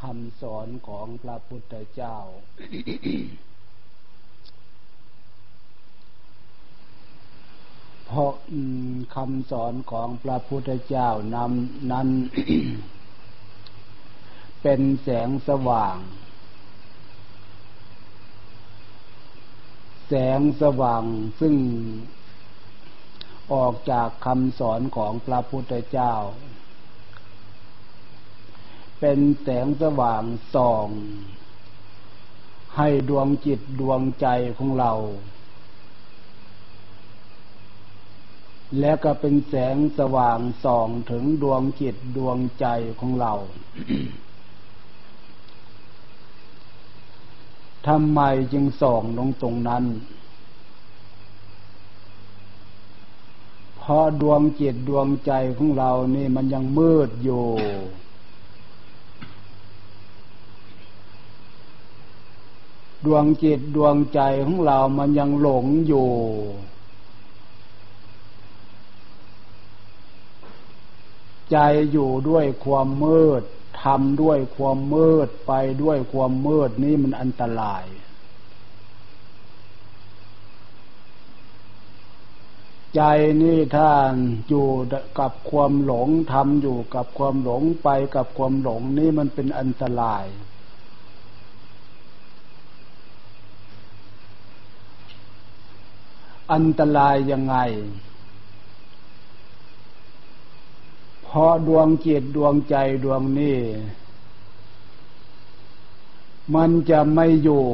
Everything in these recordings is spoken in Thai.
คำสอนของพระพุทธเจ้า เพราะคำสอนของพระพุทธเจ้านำนั้น เป็นแสงสว่าง แสงสว่างซึ่งออกจากคำสอนของพระพุทธเจ้า เป็นแสงสว่างส่อง ให้ดวงจิตดวงใจของเรา และก็เป็นแสงสว่างส่องถึงดวงจิตดวงใจของเราทำไมจึงส่องลงตรงนั้น เพราะดวงจิตดวงใจของเรานี่มันยังมืดอยู่ ดวงจิตดวงใจของเรามันยังหลงอยู่ ใจอยู่ด้วยความมืดทำด้วยความมืดไปด้วยความมืดนี่มันอันตราย ใจนี่ท่านอยู่กับความหลงทำอยู่กับความหลงไปกับความหลงนี่มันเป็นอันตราย อันตรายยังไง เพราะดวงจิตดวงใจดวงนี้ มันจะไม่อยู่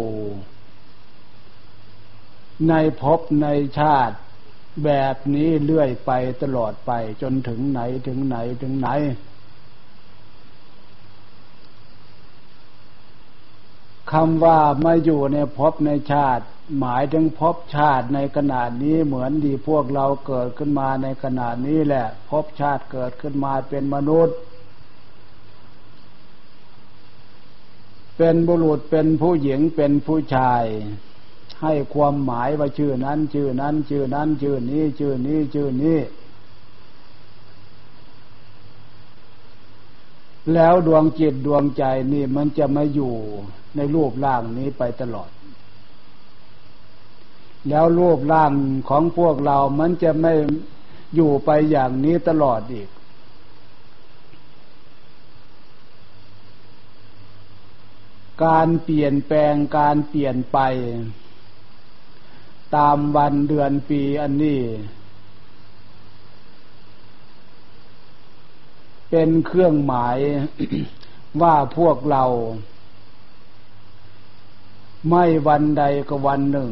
ในภพในชาติแบบนี้เลื่อยไปตลอดไปจนถึงไหนถึงไหนถึงไหน คำว่ามาอยู่ในภพในชาติ หมายถึงภพชาติในขณะนี้เหมือนดีพวกเราเกิดขึ้นมาในขณะนี้แหละภพชาติเกิดขึ้นมาเป็นมนุษย์ เป็นบุรุษเป็นผู้หญิงเป็นผู้ชาย ให้ความหมายว่าชื่อนั้น ชื่อนั้น ชื่อนั้น ชื่อนี้ ชื่อนี้ ชื่อนี้ แล้วดวงจิตดวงใจนี่มันจะมาอยู่ในรูปร่างนี้ไปตลอด แล้วรูปร่างของพวกเรามันจะไม่อยู่ไปอย่างนี้ตลอดอีก การเปลี่ยนแปลงการเปลี่ยนไป ตามวันเดือนปีอันนี้ เป็นเครื่องหมายว่าพวกเรา ไม่วันใดก็วันหนึ่ง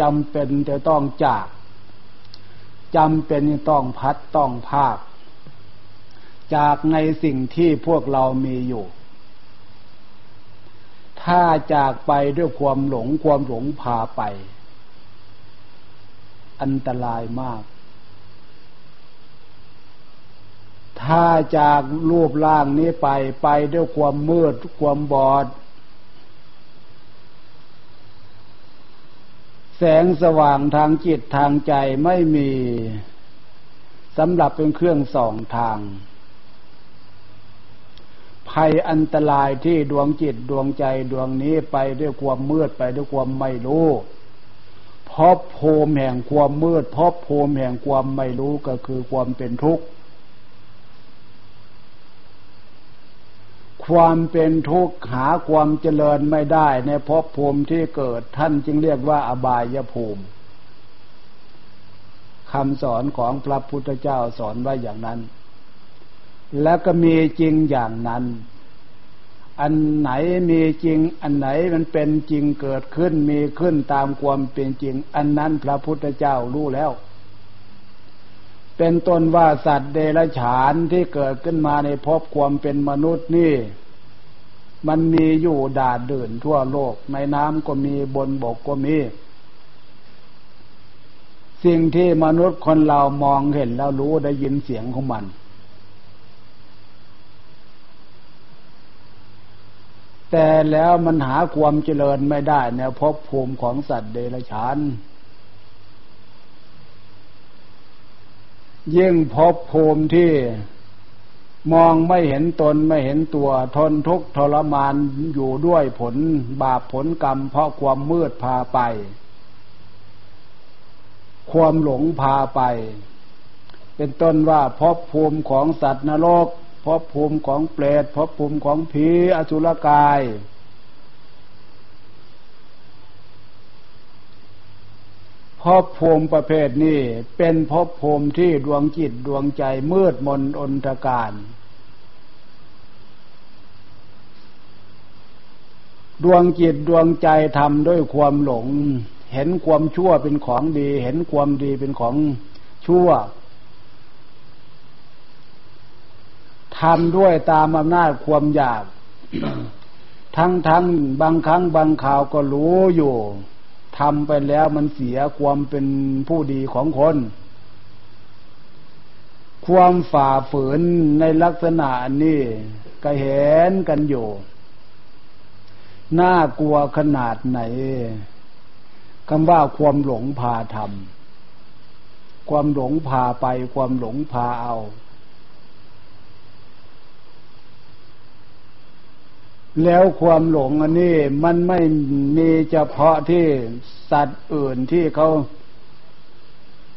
จำเป็นจะต้องจากจำเป็นต้องพัดต้องภาค จากในสิ่งที่พวกเรามีอยู่ ถ้าจากไปด้วยความหลงความหลงพาไป อันตรายมาก ถ้าจากรูปร่างนี้ไปไปด้วยความมืดความบอด แสงสว่างทางจิตทางใจไม่มีสำหรับเป็นเครื่องส่องทาง ภัยอันตรายที่ดวงจิตดวงใจดวงนี้ไปด้วยความมืดไปด้วยความไม่รู้พบภูมิแห่งความมืดพบภูมิแห่งความไม่รู้ก็คือความเป็นทุกข์ ความเป็นทุกข์หาความเจริญไม่ได้ในภพภูมิที่เกิดท่านจึงเรียกว่าอบายภูมิคำสอนของพระพุทธเจ้าสอนไว้อย่างนั้น และก็มีจริงอย่างนั้น อันไหนมีจริง อันไหนมันเป็นจริงเกิดขึ้นมีขึ้นตามความเป็นจริง อันนั้นพระพุทธเจ้ารู้แล้ว เป็นต้นว่าสัตว์เดรัจฉานที่เกิดขึ้นมาในภพความเป็นมนุษย์นี่ มันมีอยู่ดาดเดินทั่วโลก ในน้ำก็มีบนบกก็มี สิ่งที่มนุษย์คนเรามองเห็นแล้วรู้ได้ยินเสียงของมัน แต่แล้วมันหาความเจริญไม่ได้ในภพภูมิของสัตว์เดรัจฉาน ยิ่งพบภูมิที่มองไม่เห็นตนไม่เห็นตัวทนทุกข์ทรมานอยู่ด้วยผลบาปผลกรรม เพราะความมืดพาไป ความหลงพาไป เป็นต้นว่าพบภูมิของสัตว์นรกพบภูมิของเปรตพบภูมิของผีอสุรกาย ภพภูมิประเภทนี้เป็นภพภูมิที่ดวงจิตดวงใจมืดมนอนตการ ดวงจิตดวงใจทำด้วยความหลง เห็นความชั่วเป็นของดี เห็นความดีเป็นของชั่วทำด้วยตามอำนาจความอยาก ทั้งทั้งบางครั้งบางข่าวก็รู้อยู่ ทำไปแล้วมันเสียความเป็นผู้ดีของคน ความฝ่าฝืนในลักษณะนี้ก็เห็นกันอยู่น่ากลัวขนาดไหนคำว่าความหลงพาทำความหลงพาไป ความหลงพาเอา แล้วความหลงอันนี้มันไม่มีเฉพาะที่สัตว์อื่นที่เขา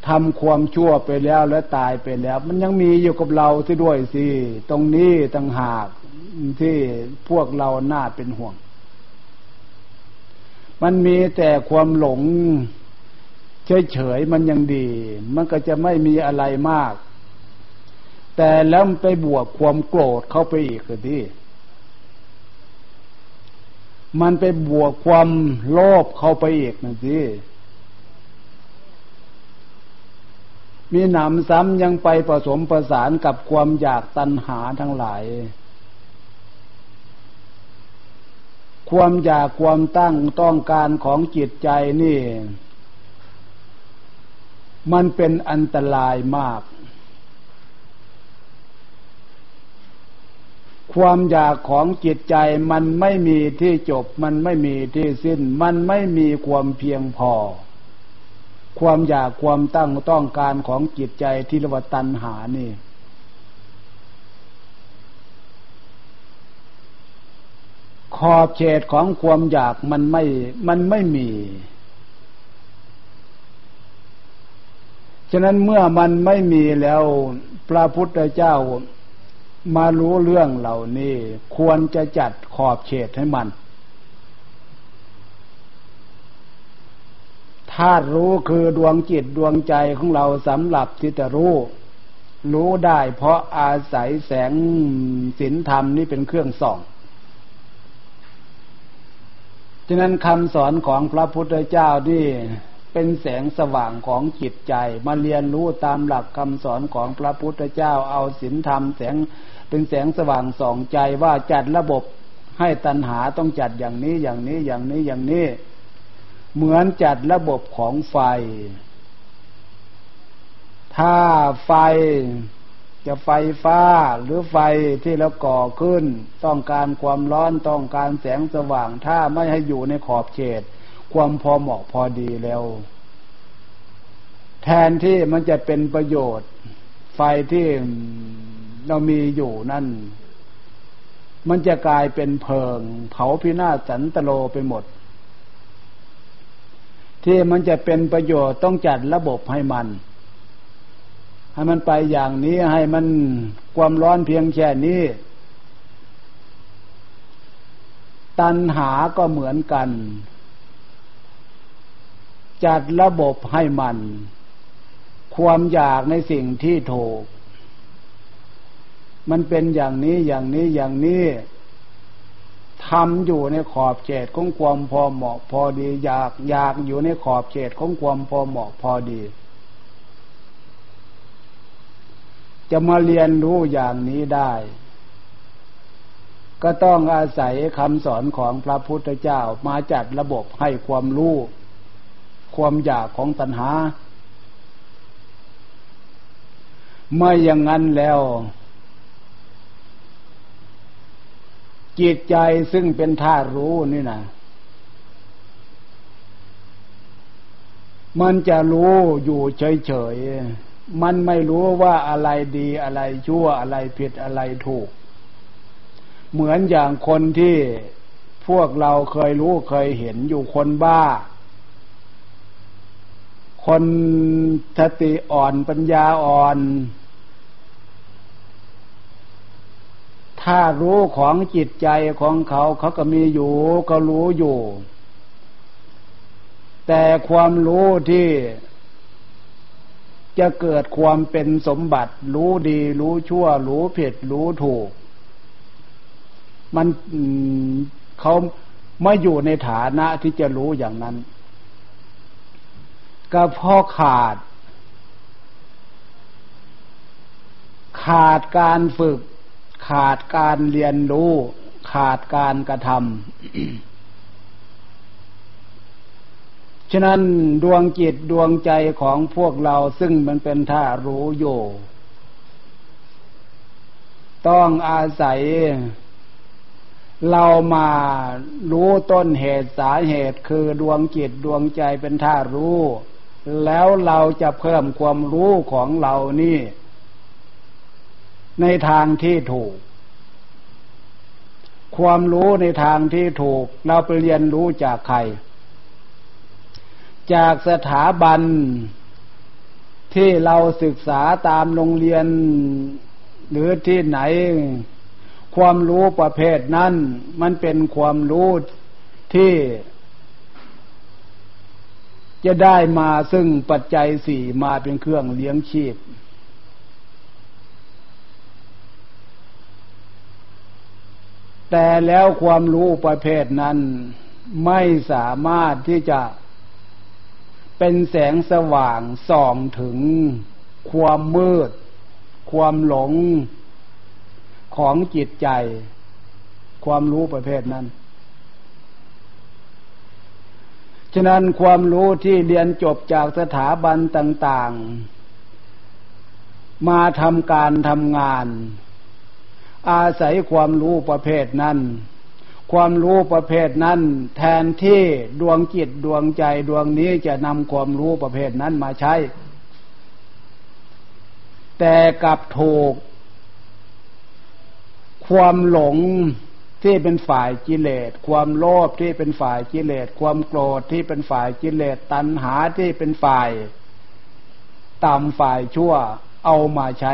ทำความชั่วไปแล้วและตายไปแล้ว มันยังมีอยู่กับเราที่ด้วยสิตรงนี้ต่างหากที่พวกเราหน้าเป็นห่วง มันมีแต่ความหลงเฉยๆมันยังดี มันก็จะไม่มีอะไรมาก แต่แล้วไปบวกความโกรธเข้าไปอีกคือที่ มันไปบวกความโลภเข้าไปอีกนะสิมีหนำซ้ำยังไปผสมประสานกับความอยากตัณหาทั้งหลาย ความอยากความตั้งต้องการของจิตใจนี่ มันเป็นอันตรายมาก ความอยากของจิตใจมันไม่มีที่จบ มันไม่มีที่สิ้น มันไม่มีความเพียงพอ ความอยากความตั้งต้องการของจิตใจที่เรียกว่าตัณหานี่ ขอบเขตของความอยากมันไม่ มันไม่มี ฉะนั้นเมื่อมันไม่มีแล้ว พระพุทธเจ้า มารู้เรื่องเหล่านี้ ควรจะจัดขอบเขตให้มัน ธาตุรู้คือดวงจิตดวงใจของเราสำหรับที่จะรู้ รู้ได้เพราะอาศัยแสงศีลธรรมนี่เป็นเครื่องส่องฉะนั้นคำสอนของพระพุทธเจ้านี่ เป็นแสงสว่างของจิตใจ มาเรียนรู้ตามหลักคำสอนของพระพุทธเจ้าเอาศีลธรรมแสงเป็นแสงสว่างส่องใจว่าจัดระบบให้ตัณหาต้องจัดอย่างนี้อย่างนี้อย่างนี้อย่างนี้ เหมือนจัดระบบของไฟ ถ้าไฟจะไฟฟ้าหรือไฟที่เราก่อขึ้น ต้องการความร้อนต้องการแสงสว่าง ถ้าไม่ให้อยู่ในขอบเขต ความพอเหมาะพอดีแล้ว แทนที่มันจะเป็นประโยชน์ ไฟที่เรามีอยู่นั่น มันจะกลายเป็นเพลิง เผาพินาศสันตโลไปหมด ที่มันจะเป็นประโยชน์ต้องจัดระบบให้มันให้มันไปอย่างนี้ให้มันความร้อนเพียงแค่นี้ ตัณหาก็เหมือนกัน จัดระบบให้มัน ความอยากในสิ่งที่ถูก มันเป็นอย่างนี้อย่างนี้อย่างนี้ทำอยู่ในขอบเขตของความพอเหมาะพอดี อยากอยากอยู่ในขอบเขตของความพอเหมาะพอดี จะมาเรียนรู้อย่างนี้ได้ ก็ต้องอาศัยคำสอนของพระพุทธเจ้ามาจัดระบบให้ความรู้ ความอยากของตัณหา ไม่อย่างนั้นแล้ว จิตใจซึ่งเป็นธาตุรู้นี่นะมันจะรู้อยู่เฉยๆ มันไม่รู้ว่าอะไรดีอะไรชั่วอะไรผิดอะไรถูก เหมือนอย่างคนที่พวกเราเคยรู้เคยเห็นอยู่คนบ้า คนสติอ่อนปัญญาอ่อน ถ้ารู้ของจิตใจของเขาเขาก็มีอยู่ ก็รู้อยู่ แต่ความรู้ที่จะเกิดความเป็นสมบัติ รู้ดี รู้ชั่ว รู้ผิด รู้ถูก มันเขาไม่อยู่ในฐานะที่จะรู้อย่างนั้น ก็เพราะขาด ขาดการฝึก ขาดการเรียนรู้ ขาดการกระทำฉะนั้นดวงจิตดวงใจของพวกเราซึ่งมันเป็นท่ารู้อยู่ต้องอาศัย เรามารู้ต้นเหตุสาเหตุคือดวงจิตดวงใจเป็นท่ารู้ แล้วเราจะเพิ่มความรู้ของเรานี่ ในทางที่ถูก ความรู้ในทางที่ถูก เราไปเรียนรู้จากใคร จากสถาบันที่เราศึกษาตามโรงเรียนหรือที่ไหน ความรู้ประเภทนั้น มันเป็นความรู้ที่ จะได้มาซึ่งปัจจัยสี่มาเป็นเครื่องเลี้ยงชีพ แต่แล้วความรู้ประเภทนั้นไม่สามารถที่จะเป็นแสงสว่างส่องถึงความมืด ความหลงของจิตใจ ความรู้ประเภทนั้น ฉะนั้นความรู้ที่เรียนจบจากสถาบันต่าง ๆ มาทำการทำงาน อาศัยความรู้ประเภทนั้น ความรู้ประเภทนั้น แทนที่ดวงจิตดวงใจดวงนี้จะนำความรู้ประเภทนั้นมาใช้ แต่กับถูก ความหลง ที่เป็นฝ่ายกิเลส ความโลภที่เป็นฝ่ายกิเลส ความโกรธที่เป็นฝ่ายกิเลส ตัณหาที่เป็นฝ่ายต่ำฝ่ายชั่วเอามาใช้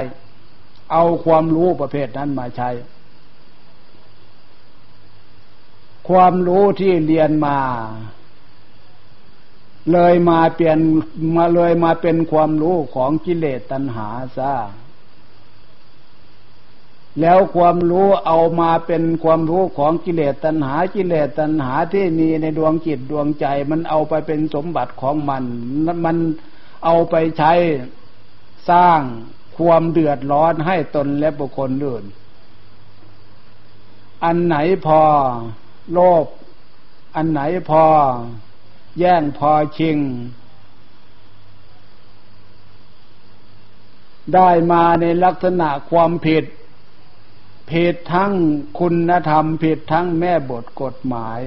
เอาความรู้ประเภทนั้นมาใช้ ความรู้ที่เรียนมา เลยมาเปลี่ยนมาเลยมาเป็นความรู้ของกิเลสตัณหาซะ แล้วความรู้เอามาเป็นความรู้ของกิเลสตัณหากิเลสตัณหาที่มีในดวงจิตดวงใจ มันเอาไปเป็นสมบัติของมัน มันเอาไปใช้สร้างความเดือดร้อนให้ตนและบุคคลอื่น อันไหนพอโลภอันไหนพอ แย่งพอชิง ได้มาในลักษณะความผิด ผิดทั้งคุณธรรม ผิดทั้งแม่บทกฎหมาย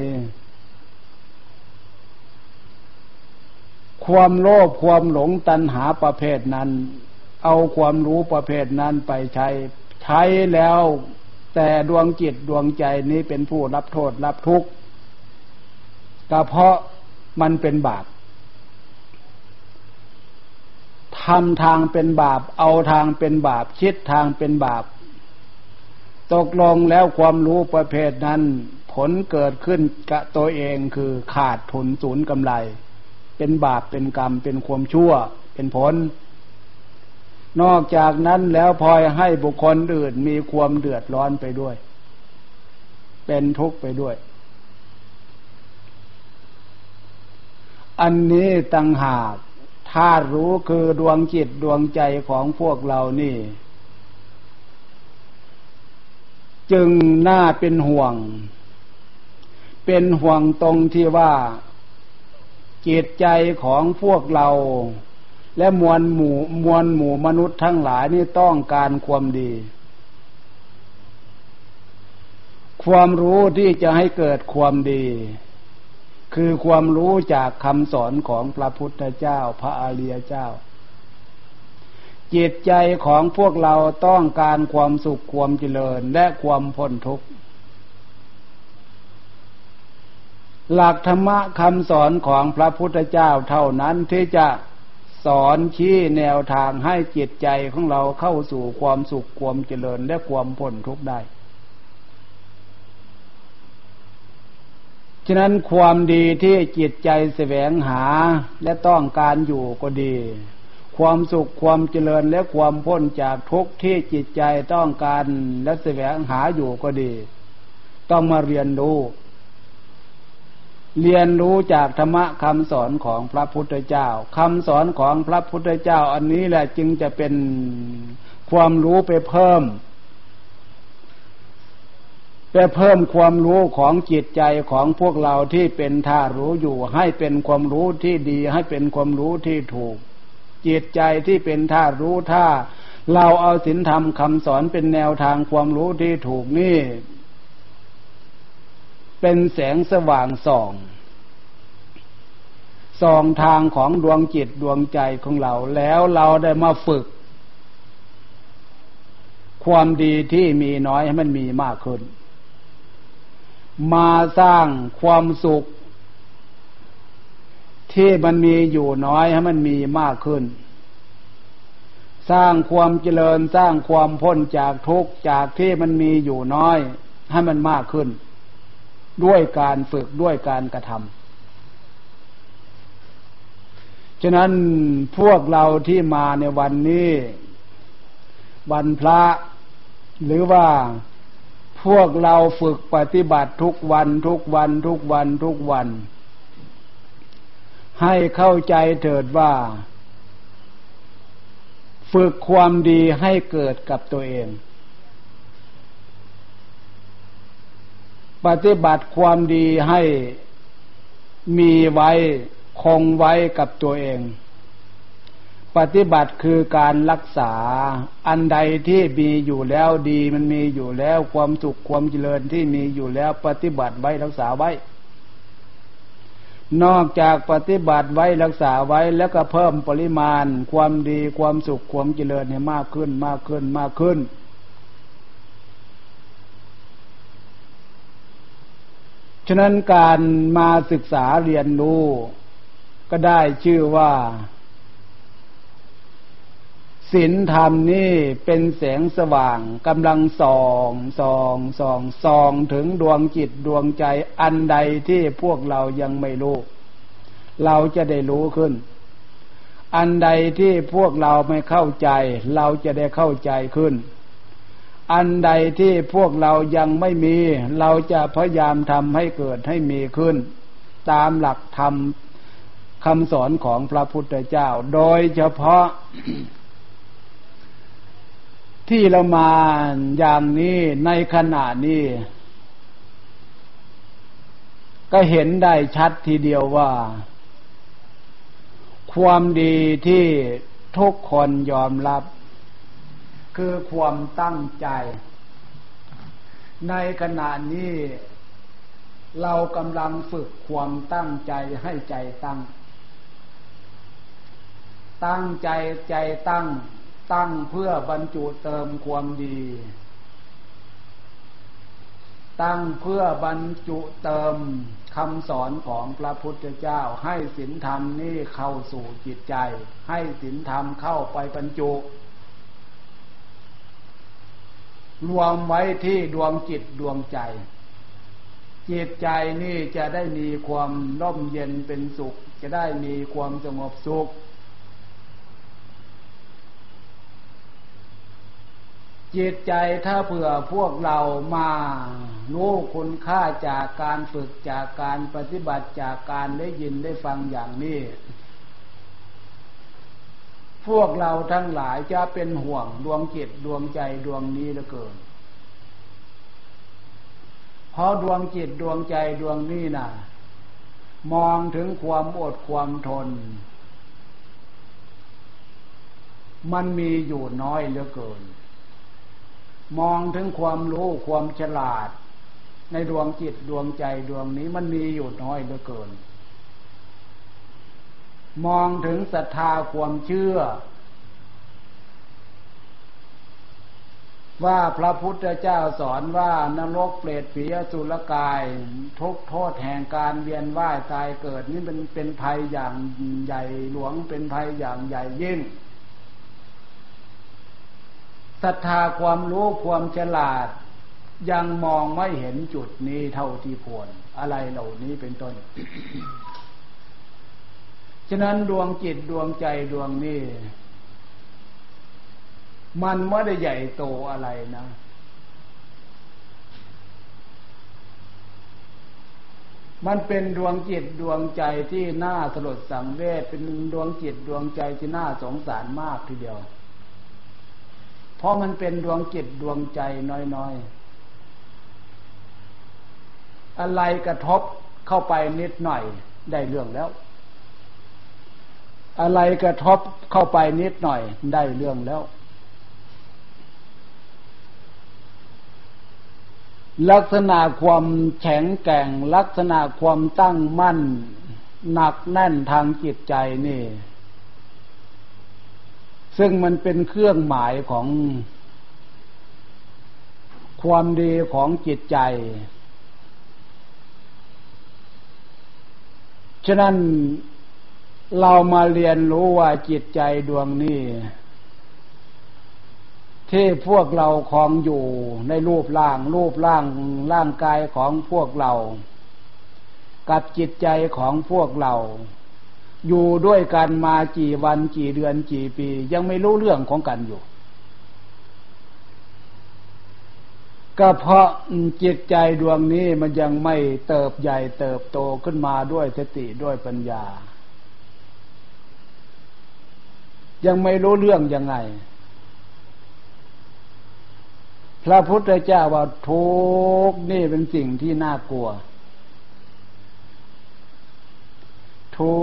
ความโลภความหลงตัณหาประเภทนั้น เอาความรู้ประเภทนั้นไปใช้ ใช้แล้ว แต่ดวงจิตดวงใจนี้เป็นผู้รับโทษรับทุกข์ก็เพราะมันเป็นบาปทำทางเป็นบาป เอาทางเป็นบาป คิดทางเป็นบาป ตกลงแล้วความรู้ประเภทนั้น ผลเกิดขึ้นกับตัวเองคือขาดทุนศูนย์กำไร เป็นบาปเป็นกรรมเป็นความชั่ว เป็นผล นอกจากนั้นแล้วพลอยให้บุคคลอื่นมีความเดือดร้อนไปด้วย เป็นทุกข์ไปด้วย อันนี้ตั้งหากถ้ารู้คือดวงจิตดวงใจของพวกเรานี่ จึงน่าเป็นห่วง เป็นห่วงตรงที่ว่าจิตใจของพวกเรา และมวลหมู่มวลหมู่มนุษย์ทั้งหลายนี่ต้องการความดี ความรู้ที่จะให้เกิดความดี คือความรู้จากคำสอนของพระพุทธเจ้า พระอริยเจ้า จิตใจของพวกเราต้องการความสุขความเจริญและความพ้นทุกข์ หลักธรรมะคำสอนของพระพุทธเจ้าเท่านั้นที่จะสอนชี้แนวทางให้จิตใจของเราเข้าสู่ความสุขความเจริญและความพ้นทุกข์ได้ฉะนั้นความดีที่จิตใจแสวงหาและต้องการอยู่ก็ดี ความสุขความเจริญและความพ้นจากทุกข์ที่จิตใจต้องการและแสวงหาอยู่ก็ดี ต้องมาเรียนรู้ เรียนรู้จากธรรมะคำสอนของพระพุทธเจ้าคำสอนของพระพุทธเจ้า อันนี้แหละจึงจะเป็นความรู้ไปเพิ่มไปเพิ่มความรู้ของจิตใจของพวกเราที่เป็นท่ารู้อยู่ ให้เป็นความรู้ที่ดี ให้เป็นความรู้ที่ถูก จิตใจที่เป็นท่ารู้ถ้าเราเอาศีลธรรมคำสอนเป็นแนวทางความรู้ที่ถูกนี่ เป็นแสงสว่างส่องส่องทางของดวงจิตดวงใจของเราแล้วเราได้มาฝึก ความดีที่มีน้อยให้มันมีมากขึ้น มาสร้างความสุข ที่มันมีอยู่น้อยให้มันมีมากขึ้น สร้างความเจริญสร้างความพ้นจากทุกข์จากที่มันมีอยู่น้อย ให้มันมากขึ้น ด้วยการฝึกด้วยการกระทำฉะนั้นพวกเราที่มาในวันนี้ วันพระ หรือว่าพวกเราฝึกปฏิบัติทุกวันทุกวันทุกวันทุกวัน ให้เข้าใจเถิดว่า ฝึกความดีให้เกิดกับตัวเอง ปฏิบัติความดีให้มีไว้คงไว้กับตัวเอง ปฏิบัติคือการรักษาอันใดที่มีอยู่แล้วดีมันมีอยู่แล้วความสุขความเจริญที่มีอยู่แล้วปฏิบัติไว้รักษาไว้ นอกจากปฏิบัติไว้รักษาไว้แล้วก็เพิ่มปริมาณ ความดีความสุขความเจริญให้มากขึ้นมากขึ้นมากขึ้น ฉะนั้นการมาศึกษาเรียนรู้ก็ได้ชื่อว่า ศีลธรรมนี่เป็นแสงสว่างกำลังส่องส่องส่องส่องถึงดวงจิตดวงใจอันใดที่พวกเรายังไม่รู้ เราจะได้รู้ขึ้น อันใดที่พวกเราไม่เข้าใจ เราจะได้เข้าใจขึ้น อันใดที่พวกเรายังไม่มี เราจะพยายามทำให้เกิดให้มีขึ้น ตามหลักธรรมคำสอนของพระพุทธเจ้า โดยเฉพาะ ที่เรามาอย่างนี้ในขณะนี้ ก็เห็นได้ชัดทีเดียวว่า ความดีที่ทุกคนยอมรับ คือความตั้งใจ ในขณะนี้ เรากำลังฝึกความตั้งใจให้ใจตั้ง ตั้งใจใจตั้ง ตั้งเพื่อบรรจุเติมความดี ตั้งเพื่อบรรจุเติมคำสอนของพระพุทธเจ้า ให้ศีลธรรมนี่เข้าสู่จิตใจ ให้ศีลธรรมเข้าไปบรรจุ รวมไว้ที่ดวงจิตดวงใจ จิตใจนี่จะได้มีความร่มเย็นเป็นสุข จะได้มีความสงบสุข จิตใจถ้าเผื่อพวกเรามารู้คุณค่าจากการฝึกจากการปฏิบัติจากการได้ยินได้ฟังอย่างนี้ พวกเราทั้งหลายจะเป็นห่วงดวงจิตดวงใจดวงนี้เหลือเกินเพราะดวงจิตดวงใจดวงนี้นะ่ะ มองถึงความอดความทน มันมีอยู่น้อยเหลือเกิน มองถึงความรู้ความฉลาด ในดวงจิตดวงใจดวงนี้มันมีอยู่น้อยเหลือเกิน มองถึงศรัทธาความเชื่อ ว่าพระพุทธเจ้าสอนว่านรกเปรตผีอสุรกาย ทุกโทษแห่งการเวียนว่ายตายเกิด นี่เป็นเป็นภัยอย่างใหญ่หลวงเป็นภัยอย่างใหญ่ยิ่ง ศรัทธาความรู้ความฉลาด ยังมองไม่เห็นจุดนี้เท่าที่ควรอะไรเหล่านี้เป็นต้น ฉะนั้นดวงจิตดวงใจดวงนี้ มันไม่ได้ใหญ่โตอะไรนะมันเป็นดวงจิตดวงใจที่น่าสลดสังเวชเป็นดวงจิตดวงใจที่น่าสงสารมากทีเดียว เพราะมันเป็นดวงจิตดวงใจน้อยๆ อะไรกระทบเข้าไปนิดหน่อยได้เรื่องแล้ว อะไรกระทบเข้าไปนิดหน่อยได้เรื่องแล้ว ลักษณะความแข็งแกร่งลักษณะความตั้งมั่น หนักแน่นทางจิตใจนี่ ซึ่งมันเป็นเครื่องหมายของความดีของจิตใจ ฉะนั้นเรามาเรียนรู้ว่าจิตใจดวงนี้ ที่พวกเราคลองอยู่ในรูปร่าง รูปร่างร่างกายของพวกเรา กับจิตใจของพวกเรา อยู่ด้วยกันมากี่วันกี่เดือนกี่ปี ยังไม่รู้เรื่องของกันอยู่ ก็เพราะจิตใจดวงนี้มันยังไม่เติบใหญ่เติบโตขึ้นมาด้วยสติด้วยปัญญา ยังไม่รู้เรื่องยังไง พระพุทธเจ้าว่าทุกนี่เป็นสิ่งที่น่ากลัว ทุ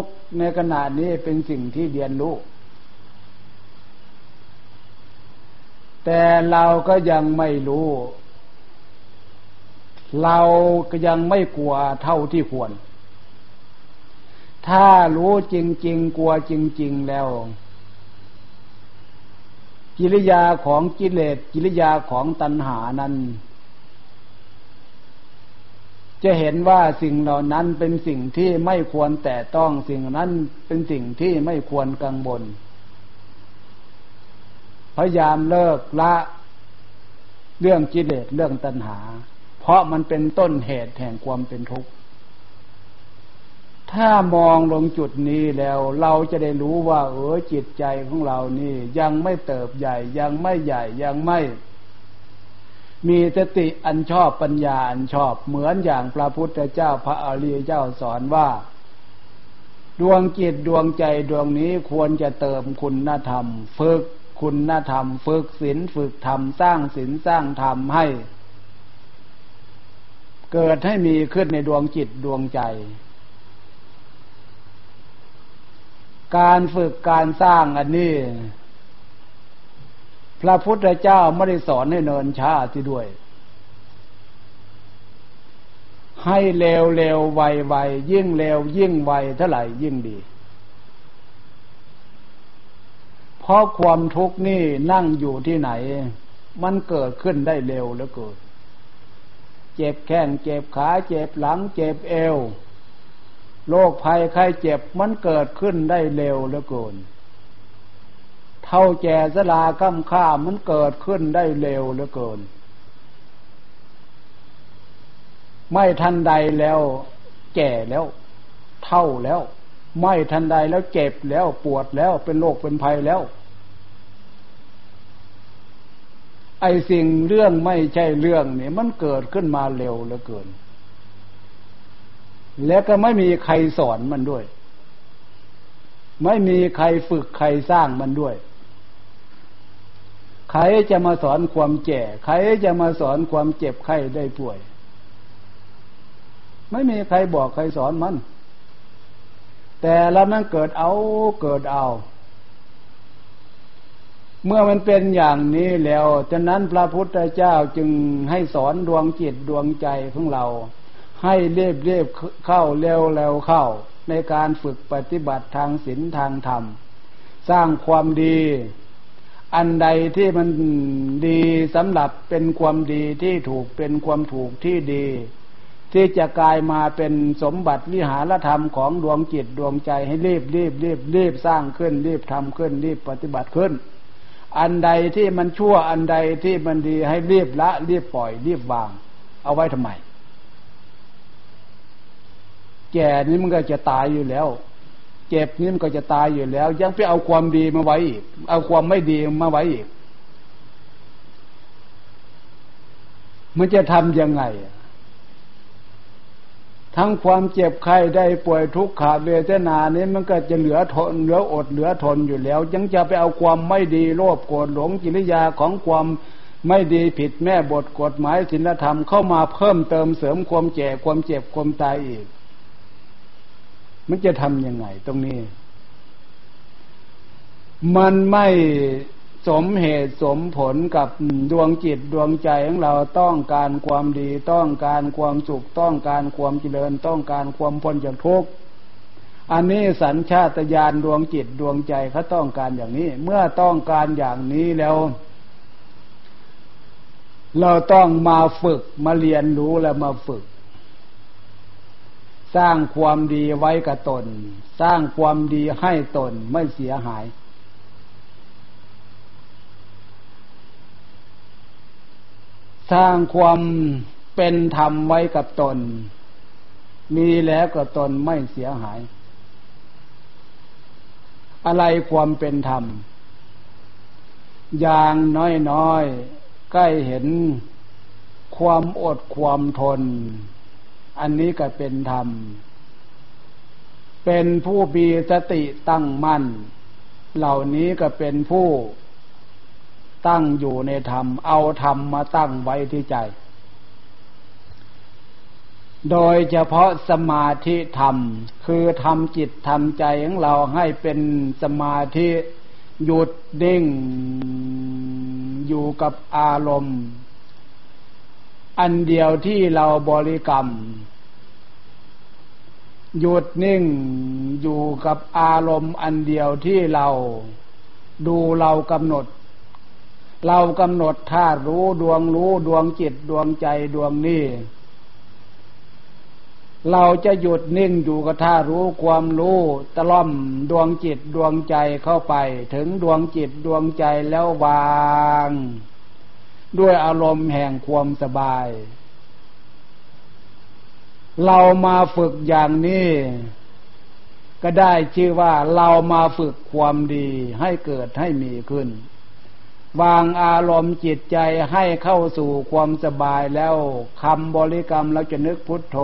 กในขณะนี้เป็นสิ่งที่เรียนรู้ แต่เราก็ยังไม่รู้ เราก็ยังไม่กลัวเท่าที่ควร ถ้ารู้จริง ๆ กลัวจริง ๆ แล้ว กิริยาของกิเลสกิริยาของตัณหานั้น จะเห็นว่าสิ่งเหล่านั้นเป็นสิ่งที่ไม่ควรแต่ต้องสิ่งนั้นเป็นสิ่งที่ไม่ควรกังวลพยายามเลิกละเรื่องกิเลสเรื่องตัณหา เพราะมันเป็นต้นเหตุแห่งความเป็นทุกข์ถ้ามองลงจุดนี้แล้วเราจะได้รู้ว่า เออจิตใจของเรานี่ ยังไม่เติบใหญ่ยังไม่ใหญ่ยังไม่ มีสติอันชอบปัญญาอันชอบเหมือนอย่างพระพุทธเจ้าพระอริยเจ้าสอนว่า ดวงจิตดวงใจดวงนี้ควรจะเติมคุณธรรม ฝึกคุณธรรม ฝึกศีลฝึกธรรมสร้างศีลสร้างธรรมให้ เกิดให้มีขึ้นในดวงจิตดวงใจ การฝึกการสร้างอันนี้ พระพุทธเจ้าไม่ได้สอนให้เนินช้าที่ด้วย ให้เร็วเร็วไวไวยิ่งเร็วยิ่งไวเท่าไหร่ยิ่งดี เพราะความทุกข์นี่นั่งอยู่ที่ไหน มันเกิดขึ้นได้เร็วแล้วเกิดเจ็บแข้งเจ็บขาเจ็บหลัง เจ็บเอวโรคภัยไข้เจ็บมันเกิดขึ้นได้เร็วเหลือเกิน ท่าแก่สลาค้ำค่ามันเกิดขึ้นได้เร็วเหลือเกิน ไม่ทันใดแล้ว แก่แล้ว เท่าแล้ว ไม่ทันใดแล้วเจ็บแล้วปวดแล้วเป็นโรคเป็นภัยแล้ว ไอสิ่งเรื่องไม่ใช่เรื่องนี่มันเกิดขึ้นมาเร็วเหลือเกิน แล้วก็ไม่มีใครสอนมันด้วยไม่มีใครฝึกใครสร้างมันด้วย ใครจะมาสอนความแก่ ใครจะมาสอนความเจ็บไข้ได้ป่วย ไม่มีใครบอกใครสอนมัน แต่แล้วมันเกิดเอาเกิดเอา เมื่อมันเป็นอย่างนี้แล้วฉะนั้นพระพุทธเจ้าจึงให้สอนดวงจิตดวงใจของเรา ให้เรียบเรียบเข้าเร็วเร็วเข้า ในการฝึกปฏิบัติทางศีลทางธรรม สร้างความดี อันใดที่มันดีสำหรับเป็นความดีที่ถูกเป็นความถูกที่ดี ที่จะกลายมาเป็นสมบัติวิหารธรรมของดวงจิตดวงใจให้รีบรีบรีบรีบสร้างขึ้น รีบทำขึ้น รีบปฏิบัติขึ้น อันใดที่มันชั่วอันใดที่มันดีให้รีบละ รีบปล่อย รีบวาง เอาไว้ทำไม แก่นี้มันก็จะตายอยู่แล้ว เจ็บนี่มันก็จะตายอยู่แล้ว ยังไปเอาความดีมาไว้อีก เอาความไม่ดีมาไว้อีก มันจะทำยังไง ทั้งความเจ็บไข้ได้ป่วยทุกข์ขาเวทนานี้มันก็จะเหลือทนเหลืออดเหลือทนอยู่แล้ว ยังจะไปเอาความไม่ดีโลภโกรธหลงกิริยาของความไม่ดีผิดแม่บทกฎหมายศีลธรรมเข้ามาเพิ่มเติมเสริมความแก่ความเจ็บความตายอีก มันจะทำยังไงตรงนี้ มันไม่สมเหตุสมผลกับดวงจิตดวงใจของเราต้องการความดี ต้องการความสุข ต้องการความเจริญ ต้องการความพ้นจากทุกข์อันนี้สัญชาตญาณดวงจิตดวงใจเขาต้องการอย่างนี้ เมื่อต้องการอย่างนี้แล้ว เราต้องมาฝึกมาเรียนรู้แล้วมาฝึก สร้างความดีไว้กับตน สร้างความดีให้ตนไม่เสียหาย สร้างความเป็นธรรมไว้กับตน มีแล้วกับตนไม่เสียหาย อะไรความเป็นธรรม อย่างน้อยๆใกล้เห็นความอดความทน อันนี้ก็เป็นธรรม เป็นผู้มีสติตั้งมั่น เหล่านี้ก็เป็นผู้ตั้งอยู่ในธรรม เอาธรรมมาตั้งไว้ที่ใจ โดยเฉพาะสมาธิธรรม คือทำจิตทำใจของเราให้เป็นสมาธิหยุดดิ่งอยู่กับอารมณ์ อันเดียวที่เราบริกรรม หยุดนิ่งอยู่กับอารมณ์อันเดียวที่เราดูเรากำหนด เรากำหนดธาตุรู้ดวงรู้ดวงจิตดวงใจดวงนี้เราจะหยุดนิ่งอยู่กับท่ารู้ความรู้ตะล่อมดวงจิตดวงใจเข้าไป ถึงดวงจิตดวงใจแล้ววาง ด้วยอารมณ์แห่งความสบาย เรามาฝึกอย่างนี้ ก็ได้ชื่อว่าเรามาฝึกความดีให้เกิดให้มีขึ้น วางอารมณ์จิตใจให้เข้าสู่ความสบายแล้วคำบริกรรมเราจะนึกพุทโธ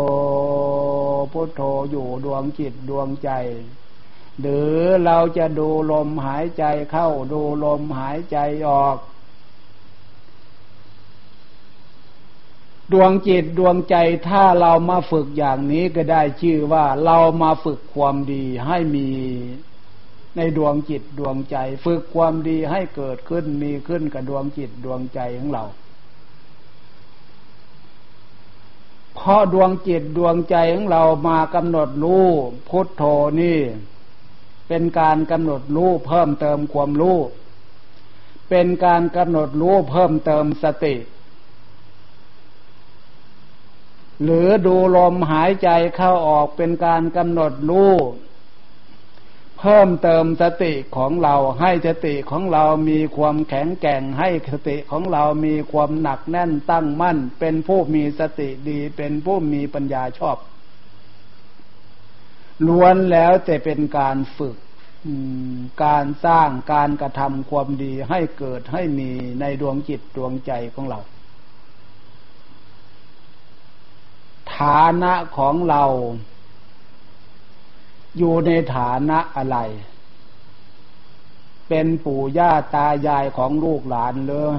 พุทโธอยู่ดวงจิตดวงใจหรือเราจะดูลมหายใจเข้าดูลมหายใจออก ดวงจิตดวงใจถ้าเรามาฝึกอย่างนี้ก็ได้ชื่อว่าเรามาฝึกความดีให้มีในดวงจิตดวงใจ ฝึกความดีให้เกิดขึ้นมีขึ้นกับดวงจิตดวงใจของเราเพราะดวงจิตดวงใจของเรามากำหนดรู้พุทโธนี่ เป็นการกำหนดรู้เพิ่มเติมความรู้เป็นการกำหนดรู้เพิ่มเติมสติ หรือดูลมหายใจเข้าออกเป็นการกำหนดรู้เพิ่มเติมสติของเราให้สติของเรามีความแข็งแกร่งให้สติของเรามีความหนักแน่นตั้งมั่น เป็นผู้มีสติดีเป็นผู้มีปัญญาชอบ ล้วนแล้วแต่เป็นการฝึกการสร้างการกระทำความดีให้เกิดให้มีในดวงจิตดวงใจของเรา ฐานะของเรา อยู่ในฐานะอะไร เป็นปู่ย่าตายายของลูกหลานเลย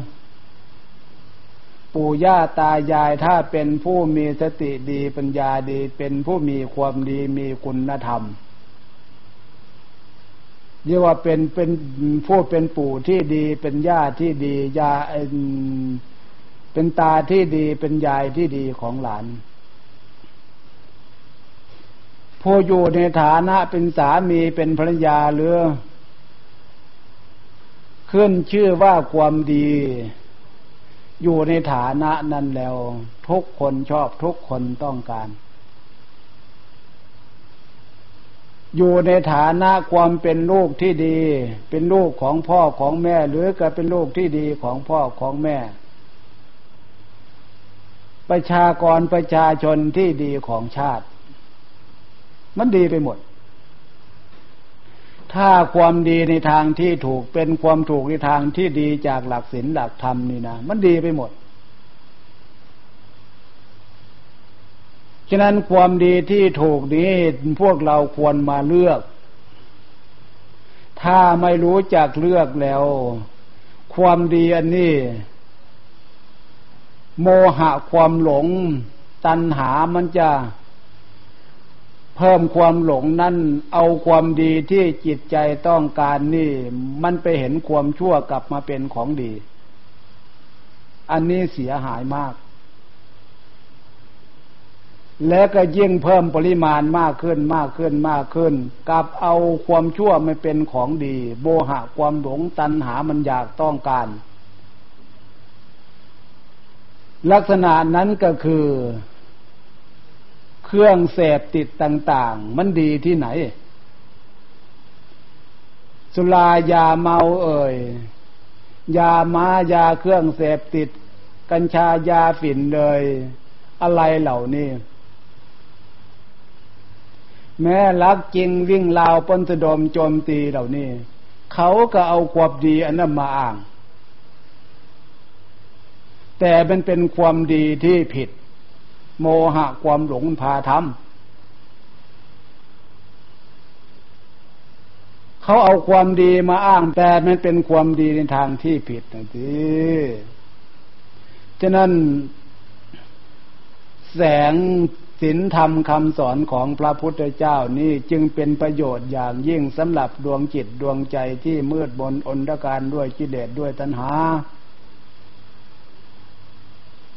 ปู่ย่าตายายถ้าเป็นผู้มีสติดีปัญญาดี เป็นผู้มีความดีมีคุณธรรมเรียกว่าเป็นเป็นผู้เป็นปู่ที่ดีเป็นย่าที่ดียาเป็นตาที่ดีเป็นยายที่ดีของหลาน ผู้อยู่ในฐานะเป็นสามีเป็นภรรยาหรือ ขึ้นชื่อว่าความดี อยู่ในฐานะนั้นแล้ว ทุกคนชอบทุกคนต้องการ อยู่ในฐานะความเป็นลูกที่ดี เป็นลูกของพ่อของแม่ หรือก็เป็นลูกที่ดีของพ่อของแม่ ประชากรประชาชนที่ดีของชาติ มันดีไปหมด ถ้าความดีในทางที่ถูกเป็นความถูกในทางที่ดีจากหลักศีลหลักธรรมนี่นะมันดีไปหมดฉะนั้นความดีที่ถูกนี้พวกเราควรมาเลือก ถ้าไม่รู้จักเลือกแล้ว ความดีอันนี้ โมหะความหลง ตัณหามันจะ เพิ่มความหลงนั่นเอาความดีที่จิตใจต้องการนี่ มันไปเห็นความชั่วกลับมาเป็นของดี อันนี้เสียหายมาก และก็ยิ่งเพิ่มปริมาณมากขึ้นมากขึ้นมากขึ้นกลับเอาความชั่วไม่เป็นของดี โบหะความหลงตัณหามันอยากต้องการ ลักษณะนั้นก็คือ เครื่องเสพติดต่าง ๆ มันดีที่ไหน สุรายาเมาเอ่ย ยามายาเครื่องเสพติด กัญชายาฝิ่นเลย อะไรเหล่านี้ แม้ลักจริงวิ่งราวปนสะดมโจมตีเหล่านี้ เขาก็เอาความดีอันนั้นมาอ้าง แต่มันเป็นความดีที่ผิด โมหะความหลงพาทำเขาเอาความดีมาอ้างแต่มันเป็นความดีในทางที่ผิดนะทีฉะนั้นแสงศีลธรรมคำสอนของพระพุทธเจ้านี่จึงเป็นประโยชน์อย่างยิ่งสำหรับดวงจิตดวงใจที่มืดบนอนตการด้วยกิเลสด้วยตัณหา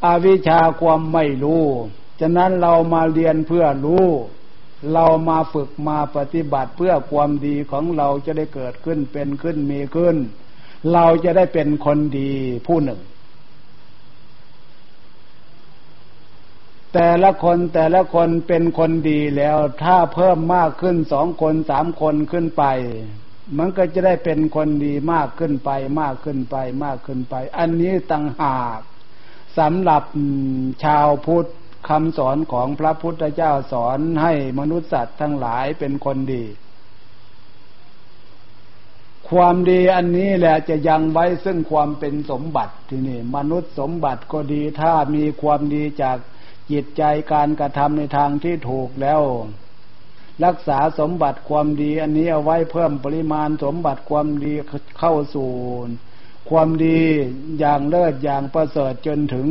อวิชาความไม่รู้ ฉะนั้นเรามาเรียนเพื่อรู้ เรามาฝึกมาปฏิบัติเพื่อความดีของเราจะได้เกิดขึ้นเป็นขึ้นมีขึ้น เราจะได้เป็นคนดีผู้หนึ่ง แต่ละคนแต่ละคนเป็นคนดีแล้ว ถ้าเพิ่มมากขึ้นสองคนสามคนขึ้นไปมันก็จะได้เป็นคนดีมากขึ้นไปมากขึ้นไปมากขึ้นไป อันนี้ต่างหาก สำหรับชาวพุทธคำสอนของพระพุทธเจ้าสอนให้มนุษย์สัตว์ทั้งหลายเป็นคนดี ความดีอันนี้แหละจะยังไว้ซึ่งความเป็นสมบัติที่นี่ มนุษย์สมบัติก็ดีถ้ามีความดีจากจิตใจการกระทำในทางที่ถูกแล้ว รักษาสมบัติความดีอันนี้เอาไว้เพิ่มปริมาณสมบัติความดีเข้าสู่ ความดีอย่างเลิศอย่างประเสริฐจนถึง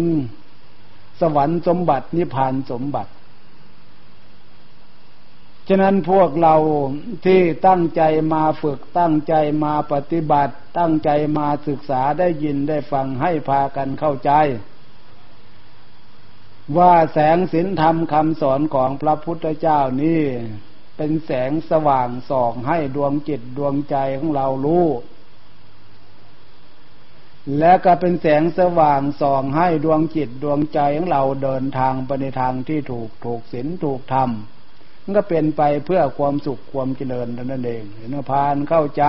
สวรรค์สมบัตินิพพานสมบัติ ฉะนั้นพวกเราที่ตั้งใจมาฝึกตั้งใจมาปฏิบัติ ตั้งใจมาศึกษาได้ยินได้ฟังให้พากันเข้าใจ ว่าแสงศีลธรรมคำสอนของพระพุทธเจ้านี่เป็นแสงสว่างส่องให้ดวงจิตดวงใจของเรารู้ และก็เป็นแสงสว่างส่องให้ดวงจิตดวงใจของเราเดินทางไปในทางที่ถูกถูกศีลถูกธรรมมันก็เป็นไปเพื่อความสุขความเจริญนั่นเองเห็นพานเข้าใจ